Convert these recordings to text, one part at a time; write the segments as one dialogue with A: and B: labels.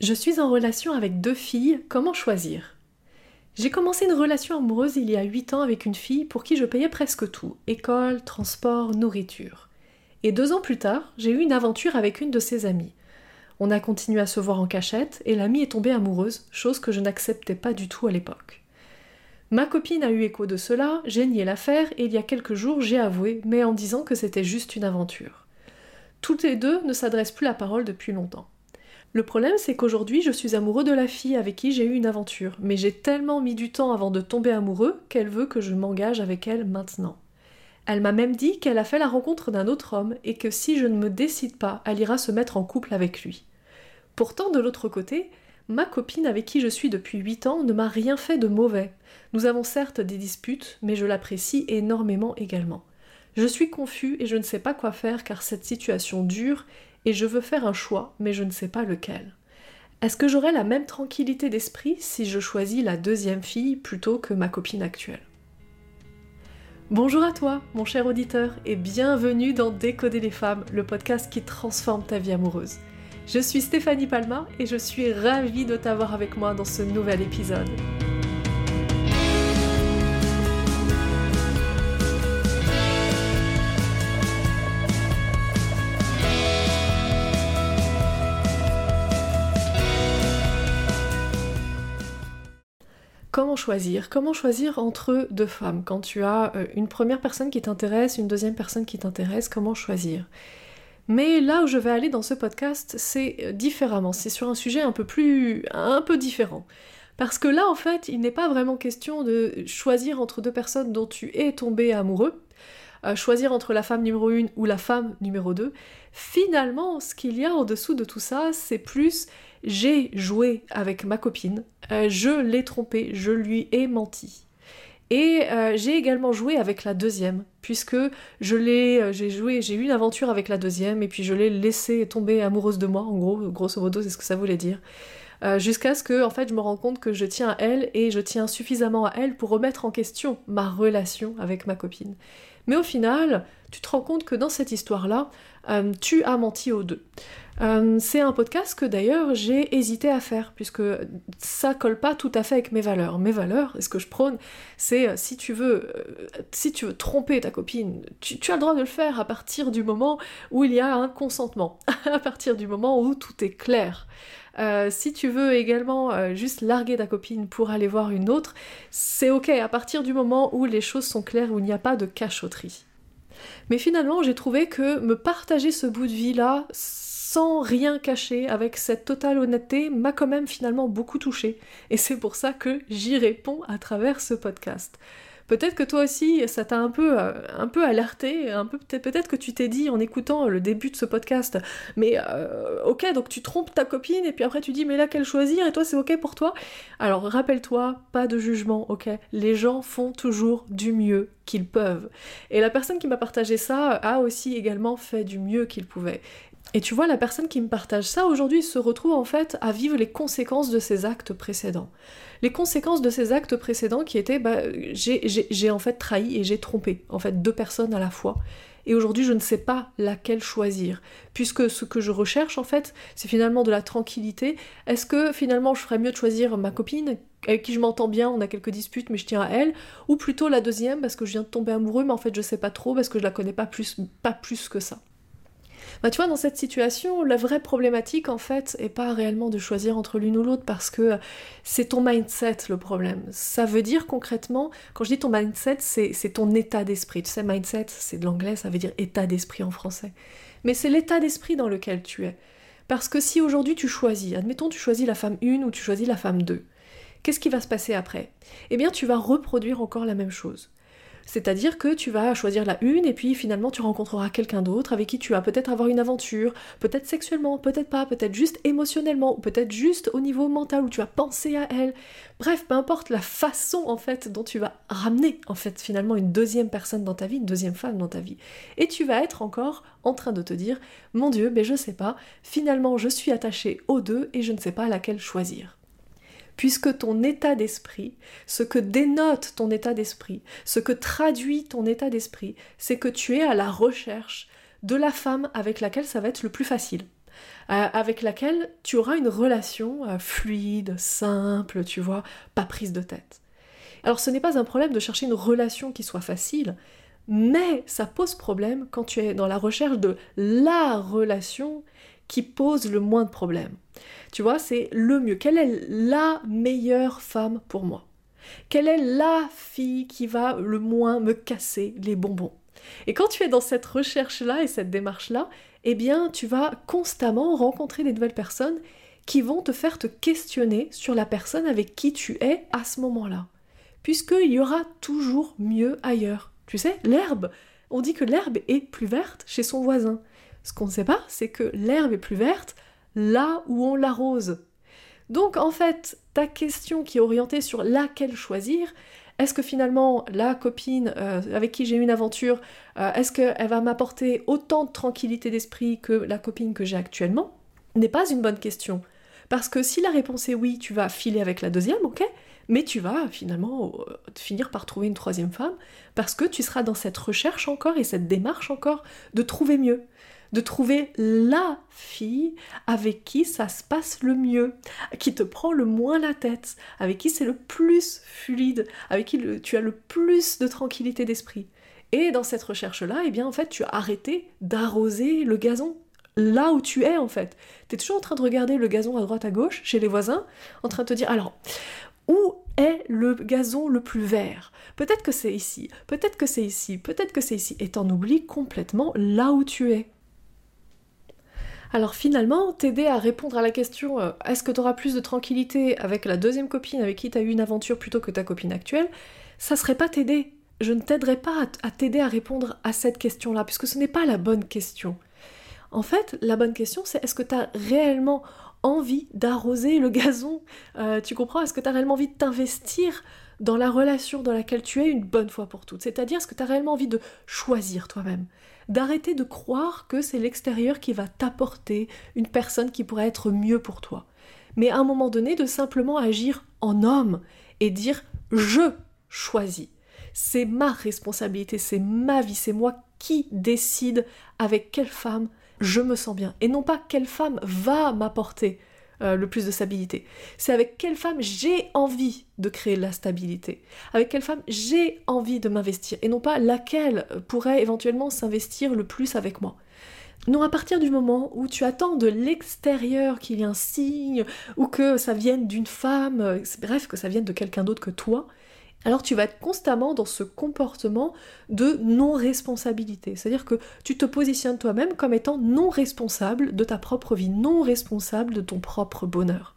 A: Je suis en relation avec deux filles, comment choisir? J'ai commencé une relation amoureuse il y a 8 ans avec une fille pour qui je payais presque tout, école, transport, nourriture. Et deux ans plus tard, j'ai eu une aventure avec une de ses amies. On a continué à se voir en cachette et l'amie est tombée amoureuse, chose que je n'acceptais pas du tout à l'époque. Ma copine a eu écho de cela, j'ai nié l'affaire et il y a quelques jours j'ai avoué, mais en disant que c'était juste une aventure. Toutes les deux ne s'adressent plus la parole depuis longtemps. Le problème, c'est qu'aujourd'hui, je suis amoureux de la fille avec qui j'ai eu une aventure, mais j'ai tellement mis du temps avant de tomber amoureux qu'elle veut que je m'engage avec elle maintenant. Elle m'a même dit qu'elle a fait la rencontre d'un autre homme et que si je ne me décide pas, elle ira se mettre en couple avec lui. Pourtant, de l'autre côté, ma copine avec qui je suis depuis 8 ans ne m'a rien fait de mauvais. Nous avons certes des disputes, mais je l'apprécie énormément également. Je suis confus et je ne sais pas quoi faire car cette situation dure et je veux faire un choix, mais je ne sais pas lequel. Est-ce que j'aurai la même tranquillité d'esprit si je choisis la deuxième fille plutôt que ma copine actuelle? Bonjour à toi, mon cher auditeur, et bienvenue dans Décoder les femmes, le podcast qui transforme ta vie amoureuse. Je suis Stéphanie Palma et je suis ravie de t'avoir avec moi dans ce nouvel épisode. Choisir Comment choisir entre deux femmes? Quand tu as euh, une première personne qui t'intéresse, une deuxième personne qui t'intéresse, comment choisir? Mais là où je vais aller dans ce podcast, c'est euh, différemment. C'est sur un sujet un peu plus. un peu différent. Parce que là, en fait, il n'est pas vraiment question de choisir entre deux personnes dont tu es tombé amoureux, euh, choisir entre la femme numéro 1 ou la femme numéro 2. Finalement, ce qu'il y a en dessous de tout ça, c'est plus j'ai joué avec ma copine, euh, je l'ai trompée, je lui ai menti. Et euh, j'ai également joué avec la deuxième, puisque je l'ai, euh, j'ai joué, j'ai eu une aventure avec la deuxième, et puis je l'ai laissée tomber amoureuse de moi, en gros, grosso modo, c'est ce que ça voulait dire. jusqu'à ce que en fait je me rende compte que je tiens à elle et je tiens suffisamment à elle pour remettre en question ma relation avec ma copine. Mais au final, tu te rends compte que dans cette histoire-là, tu as menti aux deux. Euh, c'est un podcast que d'ailleurs j'ai hésité à faire, puisque ça colle pas tout à fait avec mes valeurs. Mes valeurs, ce que je prône, c'est euh, si tu veux, euh, si tu veux tromper ta copine, tu, as le droit de le faire à partir du moment où il y a un consentement, à partir du moment où tout est clair. si tu veux également juste larguer ta copine pour aller voir une autre, c'est ok à partir du moment où les choses sont claires, où il n'y a pas de cachotterie. Mais finalement, j'ai trouvé que me partager ce bout de vie-là, sans rien cacher, avec cette totale honnêteté, m'a quand même finalement beaucoup touchée. Et c'est pour ça que j'y réponds à travers ce podcast. Peut-être que toi aussi, ça t'a un peu, euh, un peu alerté, un peu peut-être que tu t'es dit en écoutant le début de ce podcast, mais euh, ok, donc tu trompes ta copine et puis après tu dis mais là quelle choisir et toi c'est ok pour toi? Alors rappelle-toi, pas de jugement, ok? Les gens font toujours du mieux qu'ils peuvent. Et la personne qui m'a partagé ça a aussi également fait du mieux qu'il pouvait. Et tu vois, la personne qui me partage ça aujourd'hui se retrouve en fait à vivre les conséquences de ses actes précédents. Les conséquences de ses actes précédents qui étaient, bah, j'ai en fait trahi et j'ai trompé, en fait, deux personnes à la fois. Et aujourd'hui, je ne sais pas laquelle choisir, puisque ce que je recherche, en fait, c'est finalement de la tranquillité. Est-ce que finalement, je ferais mieux de choisir ma copine, avec qui je m'entends bien, on a quelques disputes, mais je tiens à elle, ou plutôt la deuxième, parce que je viens de tomber amoureux, mais en fait, je sais pas trop, parce que je la connais pas plus que ça. Bah, tu vois, dans cette situation, la vraie problématique, en fait, est pas réellement de choisir entre l'une ou l'autre parce que c'est ton mindset le problème. Ça veut dire concrètement, quand je dis ton mindset, c'est ton état d'esprit. Tu sais, mindset, c'est de l'anglais, ça veut dire état d'esprit en français. Mais c'est l'état d'esprit dans lequel tu es. Parce que si aujourd'hui tu choisis, admettons tu choisis la femme 1 ou tu choisis la femme 2, qu'est-ce qui va se passer après? Eh bien tu vas reproduire encore la même chose. C'est-à-dire que tu vas choisir la une et puis finalement tu rencontreras quelqu'un d'autre avec qui tu vas peut-être avoir une aventure, peut-être sexuellement, peut-être pas, peut-être juste émotionnellement, ou peut-être juste au niveau mental où tu vas penser à elle. Bref, peu importe la façon en fait dont tu vas ramener en fait finalement une deuxième personne dans ta vie, une deuxième femme dans ta vie. Et tu vas être encore en train de te dire, mon Dieu, mais je sais pas, finalement je suis attachée aux deux et je ne sais pas laquelle choisir puisque ton état d'esprit, ce que dénote ton état d'esprit, ce que traduit ton état d'esprit, c'est que tu es à la recherche de la femme avec laquelle ça va être le plus facile, avec laquelle tu auras une relation fluide, simple, tu vois, pas prise de tête. Alors ce n'est pas un problème de chercher une relation qui soit facile, mais ça pose problème quand tu es dans la recherche de la relation qui pose le moins de problèmes. Tu vois, c'est le mieux. Quelle est la meilleure femme pour moi? Quelle est la fille qui va le moins me casser les bonbons? Et quand tu es dans cette recherche-là et cette démarche-là, eh bien, tu vas constamment rencontrer des nouvelles personnes qui vont te faire te questionner sur la personne avec qui tu es à ce moment-là. Puisqu'il y aura toujours mieux ailleurs. Tu sais, l'herbe, on dit que l'herbe est plus verte chez son voisin. Ce qu'on ne sait pas, c'est que l'herbe est plus verte là où on l'arrose. Donc en fait, ta question qui est orientée sur laquelle choisir, est-ce que finalement la copine euh, avec qui j'ai eu une aventure, euh, est-ce qu'elle va m'apporter autant de tranquillité d'esprit que la copine que j'ai actuellement? N'est pas une bonne question. Parce que si la réponse est oui, tu vas filer avec la deuxième, ok? Mais tu vas finalement euh, finir par trouver une troisième femme parce que tu seras dans cette recherche encore et cette démarche encore de trouver mieux de trouver la fille avec qui ça se passe le mieux, qui te prend le moins la tête, avec qui c'est le plus fluide, avec qui tu as le plus de tranquillité d'esprit. Et dans cette recherche-là, eh bien en fait, tu as arrêté d'arroser le gazon là où tu es en fait. Tu es toujours en train de regarder le gazon à droite à gauche chez les voisins, en train de te dire alors où est le gazon le plus vert? Peut-être que c'est ici, peut-être que c'est ici, peut-être que c'est ici, et t'en oublies complètement là où tu es. Alors finalement, t'aider à répondre à la question euh, est-ce que tu auras plus de tranquillité avec la deuxième copine avec qui tu as eu une aventure plutôt que ta copine actuelle Ça serait pas t'aider. Je ne t'aiderai pas à t'aider à répondre à cette question-là, puisque ce n'est pas la bonne question. En fait, la bonne question, c'est est-ce que tu as réellement envie d'arroser le gazon? Euh, Tu comprends? Est-ce que tu as réellement envie de t'investir dans la relation dans laquelle tu es une bonne fois pour toutes C'est-à-dire, est-ce que tu as réellement envie de choisir toi-même? D'arrêter de croire que c'est l'extérieur qui va t'apporter une personne qui pourrait être mieux pour toi. Mais à un moment donné, de simplement agir en homme et dire je choisis. C'est ma responsabilité, c'est ma vie, c'est moi qui décide avec quelle femme je me sens bien. Et non pas quelle femme va m'apporter euh, le plus de stabilité. C'est avec quelle femme j'ai envie de créer la stabilité. Avec quelle femme j'ai envie de m'investir. Et non pas laquelle pourrait éventuellement s'investir le plus avec moi. Non, à partir du moment où tu attends de l'extérieur qu'il y ait un signe, ou que ça vienne d'une femme, euh, bref, que ça vienne de quelqu'un d'autre que toi, alors tu vas être constamment dans ce comportement de non-responsabilité. C'est-à-dire que tu te positionnes toi-même comme étant non responsable de ta propre vie, non responsable de ton propre bonheur.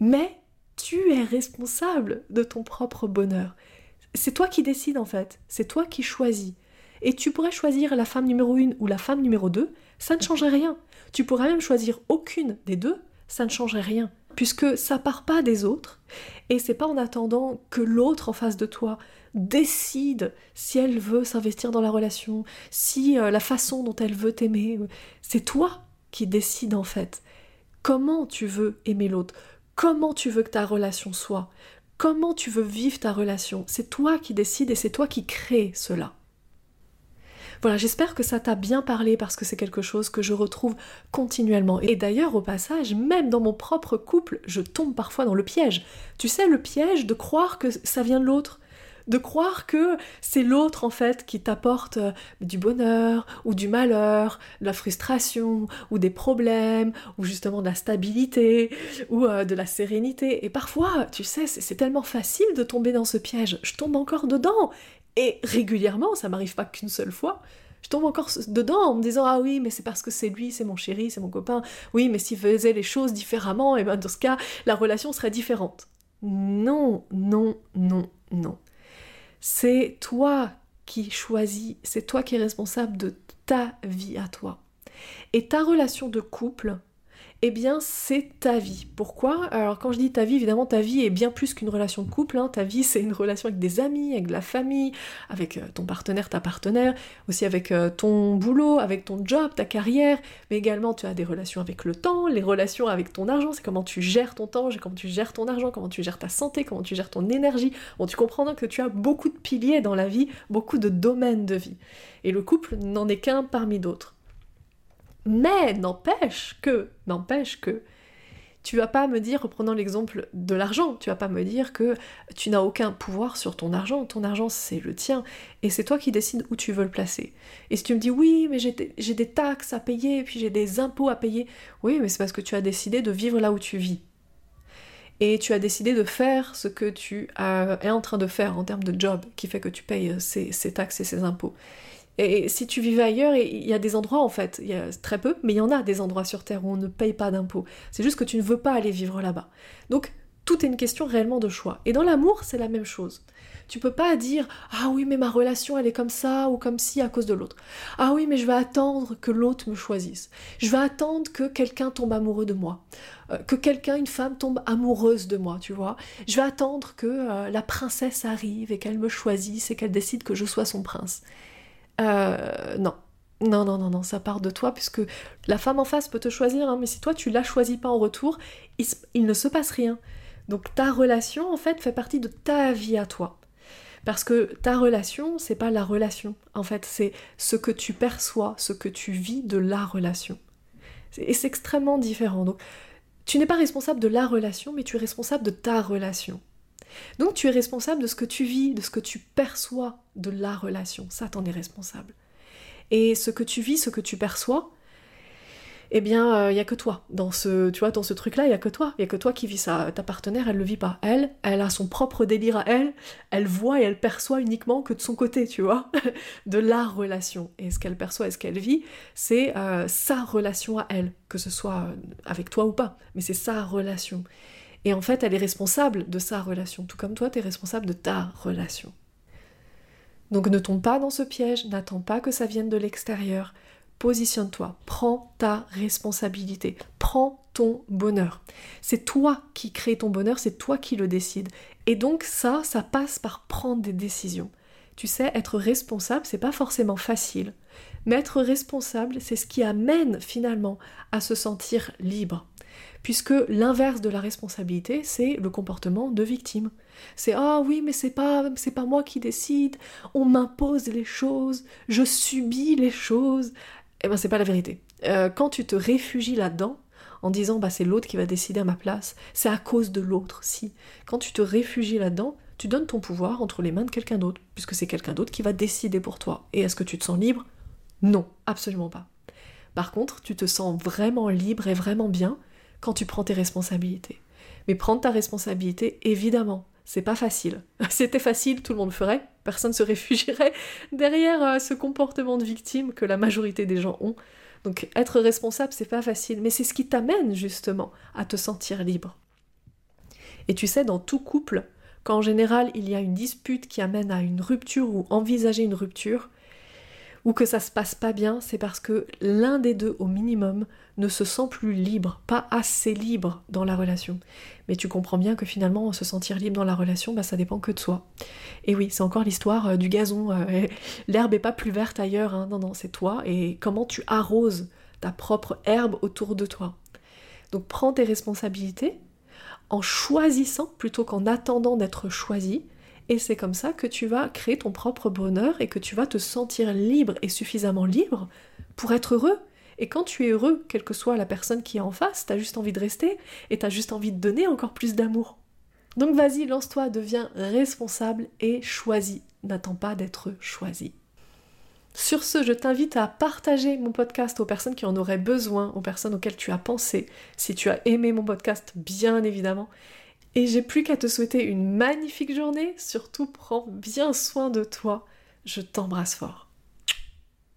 A: Mais tu es responsable de ton propre bonheur. C'est toi qui décides en fait, c'est toi qui choisis. Et tu pourrais choisir la femme numéro 1 ou la femme numéro 2, ça ne changerait rien. Tu pourrais même choisir aucune des deux, ça ne changerait rien puisque ça part pas des autres, et c'est pas en attendant que l'autre en face de toi décide si elle veut s'investir dans la relation, si euh, la façon dont elle veut t'aimer, c'est toi qui décides en fait comment tu veux aimer l'autre, comment tu veux que ta relation soit, comment tu veux vivre ta relation, c'est toi qui décides et c'est toi qui crée cela. Voilà, j'espère que ça t'a bien parlé parce que c'est quelque chose que je retrouve continuellement. Et d'ailleurs, au passage, même dans mon propre couple, je tombe parfois dans le piège. Tu sais, le piège de croire que ça vient de l'autre de croire que c'est l'autre en fait qui t'apporte euh, du bonheur ou du malheur, de la frustration ou des problèmes ou justement de la stabilité ou euh, de la sérénité. Et parfois, tu sais, c'est tellement facile de tomber dans ce piège. Je tombe encore dedans et régulièrement, ça m'arrive pas qu'une seule fois, je tombe encore dedans en me disant ah oui mais c'est parce que c'est lui, c'est mon chéri, c'est mon copain. Oui mais s'il faisait les choses différemment, et eh ben dans ce cas la relation serait différente. Non, non, non, non. C'est toi qui choisis, c'est toi qui es responsable de ta vie à toi. Et ta relation de couple, eh bien c'est ta vie. Pourquoi? Alors quand je dis ta vie, évidemment ta vie est bien plus qu'une relation de couple. Hein. Ta vie c'est une relation avec des amis, avec de la famille, avec euh, ton partenaire, ta partenaire, aussi avec euh, ton boulot, avec ton job, ta carrière, mais également tu as des relations avec le temps, les relations avec ton argent, c'est comment tu gères ton temps, comment tu gères ton argent, comment tu gères ta santé, comment tu gères ton énergie. Bon, tu comprends que tu as beaucoup de piliers dans la vie, beaucoup de domaines de vie. Et le couple n'en est qu'un parmi d'autres. Mais n'empêche que, n'empêche que, tu vas pas me dire, reprenant l'exemple de l'argent, tu vas pas me dire que tu n'as aucun pouvoir sur ton argent. Ton argent, c'est le tien. Et c'est toi qui décides où tu veux le placer. Et si tu me dis, oui, mais j'ai des, taxes à payer, puis j'ai des impôts à payer. Oui, mais c'est parce que tu as décidé de vivre là où tu vis. Et tu as décidé de faire ce que tu es en train de faire en termes de job, qui fait que tu payes ces taxes et ces impôts. Et si tu vivais ailleurs, il y a des endroits en fait, il y a très peu, mais il y en a des endroits sur Terre où on ne paye pas d'impôts. C'est juste que tu ne veux pas aller vivre là-bas. Donc tout est une question réellement de choix. Et dans l'amour, c'est la même chose. Tu peux pas dire ah oui mais ma relation elle est comme ça ou comme si à cause de l'autre. Ah oui mais je vais attendre que l'autre me choisisse. Je vais attendre que quelqu'un tombe amoureux de moi. Euh, que quelqu'un, une femme tombe amoureuse de moi, tu vois. Je vais attendre que euh, la princesse arrive et qu'elle me choisisse et qu'elle décide que je sois son prince. Euh, non. Non, non, non, ça part de toi, puisque la femme en face peut te choisir, hein, mais si toi tu la choisis pas en retour, il, ne se passe rien. Donc ta relation, en fait, fait partie de ta vie à toi. Parce que ta relation, c'est pas la relation. En fait, c'est ce que tu perçois, ce que tu vis de la relation. Et c'est extrêmement différent. Donc, tu n'es pas responsable de la relation, mais tu es responsable de ta relation. Donc tu es responsable de ce que tu vis, de ce que tu perçois de la relation. Ça, t'en es responsable. Et ce que tu vis, ce que tu perçois, eh bien, il euh, n'y a que toi. Dans ce, tu dans ce truc-là, il n'y a que toi. Il n'y a que toi qui vis ça. Ta partenaire, elle ne le vit pas. Elle, elle a son propre délire à elle. Elle voit et elle perçoit uniquement que de son côté, tu vois, de la relation. Et ce qu'elle perçoit et ce qu'elle vit, c'est euh, sa relation à elle, que ce soit avec toi ou pas. Mais c'est sa relation. Et en fait, elle est responsable de sa relation, tout comme toi, tu es responsable de ta relation. Donc ne tombe pas dans ce piège, n'attends pas que ça vienne de l'extérieur. Positionne-toi, prends ta responsabilité, prends ton bonheur. C'est toi qui crée ton bonheur, c'est toi qui le décides. Et donc ça, ça passe par prendre des décisions. Tu sais, être responsable, c'est pas forcément facile. Mais être responsable, c'est ce qui amène finalement à se sentir libre puisque l'inverse de la responsabilité, c'est le comportement de victime. C'est ah oui, mais c'est pas c'est pas moi qui décide, on m'impose les choses, je subis les choses. Eh ben c'est pas la vérité. Euh, quand tu te réfugies là-dedans, en disant bah c'est l'autre qui va décider à ma place, c'est à cause de l'autre, si. Quand tu te réfugies là-dedans, tu donnes ton pouvoir entre les mains de quelqu'un d'autre, puisque c'est quelqu'un d'autre qui va décider pour toi. Et est-ce que tu te sens libre? Non, absolument pas. Par contre, tu te sens vraiment libre et vraiment bien quand tu prends tes responsabilités. Mais prendre ta responsabilité, évidemment, c'est pas facile. C'était facile, tout le monde ferait, personne se réfugierait derrière euh, ce comportement de victime que la majorité des gens ont. Donc être responsable, c'est pas facile, mais c'est ce qui t'amène justement à te sentir libre. Et tu sais, dans tout couple, quand en général il y a une dispute qui amène à une rupture ou envisager une rupture, ou que ça se passe pas bien, c'est parce que l'un des deux au minimum ne se sent plus libre, pas assez libre dans la relation. Mais tu comprends bien que finalement se sentir libre dans la relation, bah, ça dépend que de soi. Et oui, c'est encore l'histoire euh, du gazon. Euh, l'herbe est pas plus verte ailleurs, hein. non, non, c'est toi et comment tu arroses ta propre herbe autour de toi. Donc prends tes responsabilités en choisissant plutôt qu'en attendant d'être choisi et c'est comme ça que tu vas créer ton propre bonheur et que tu vas te sentir libre et suffisamment libre pour être heureux. Et quand tu es heureux, quelle que soit la personne qui est en face, t'as juste envie de rester et t'as juste envie de donner encore plus d'amour. Donc vas-y, lance-toi, deviens responsable et choisis. N'attends pas d'être choisi. Sur ce, je t'invite à partager mon podcast aux personnes qui en auraient besoin, aux personnes auxquelles tu as pensé. Si tu as aimé mon podcast, bien évidemment. Et j'ai plus qu'à te souhaiter une magnifique journée. Surtout, prends bien soin de toi. Je t'embrasse fort.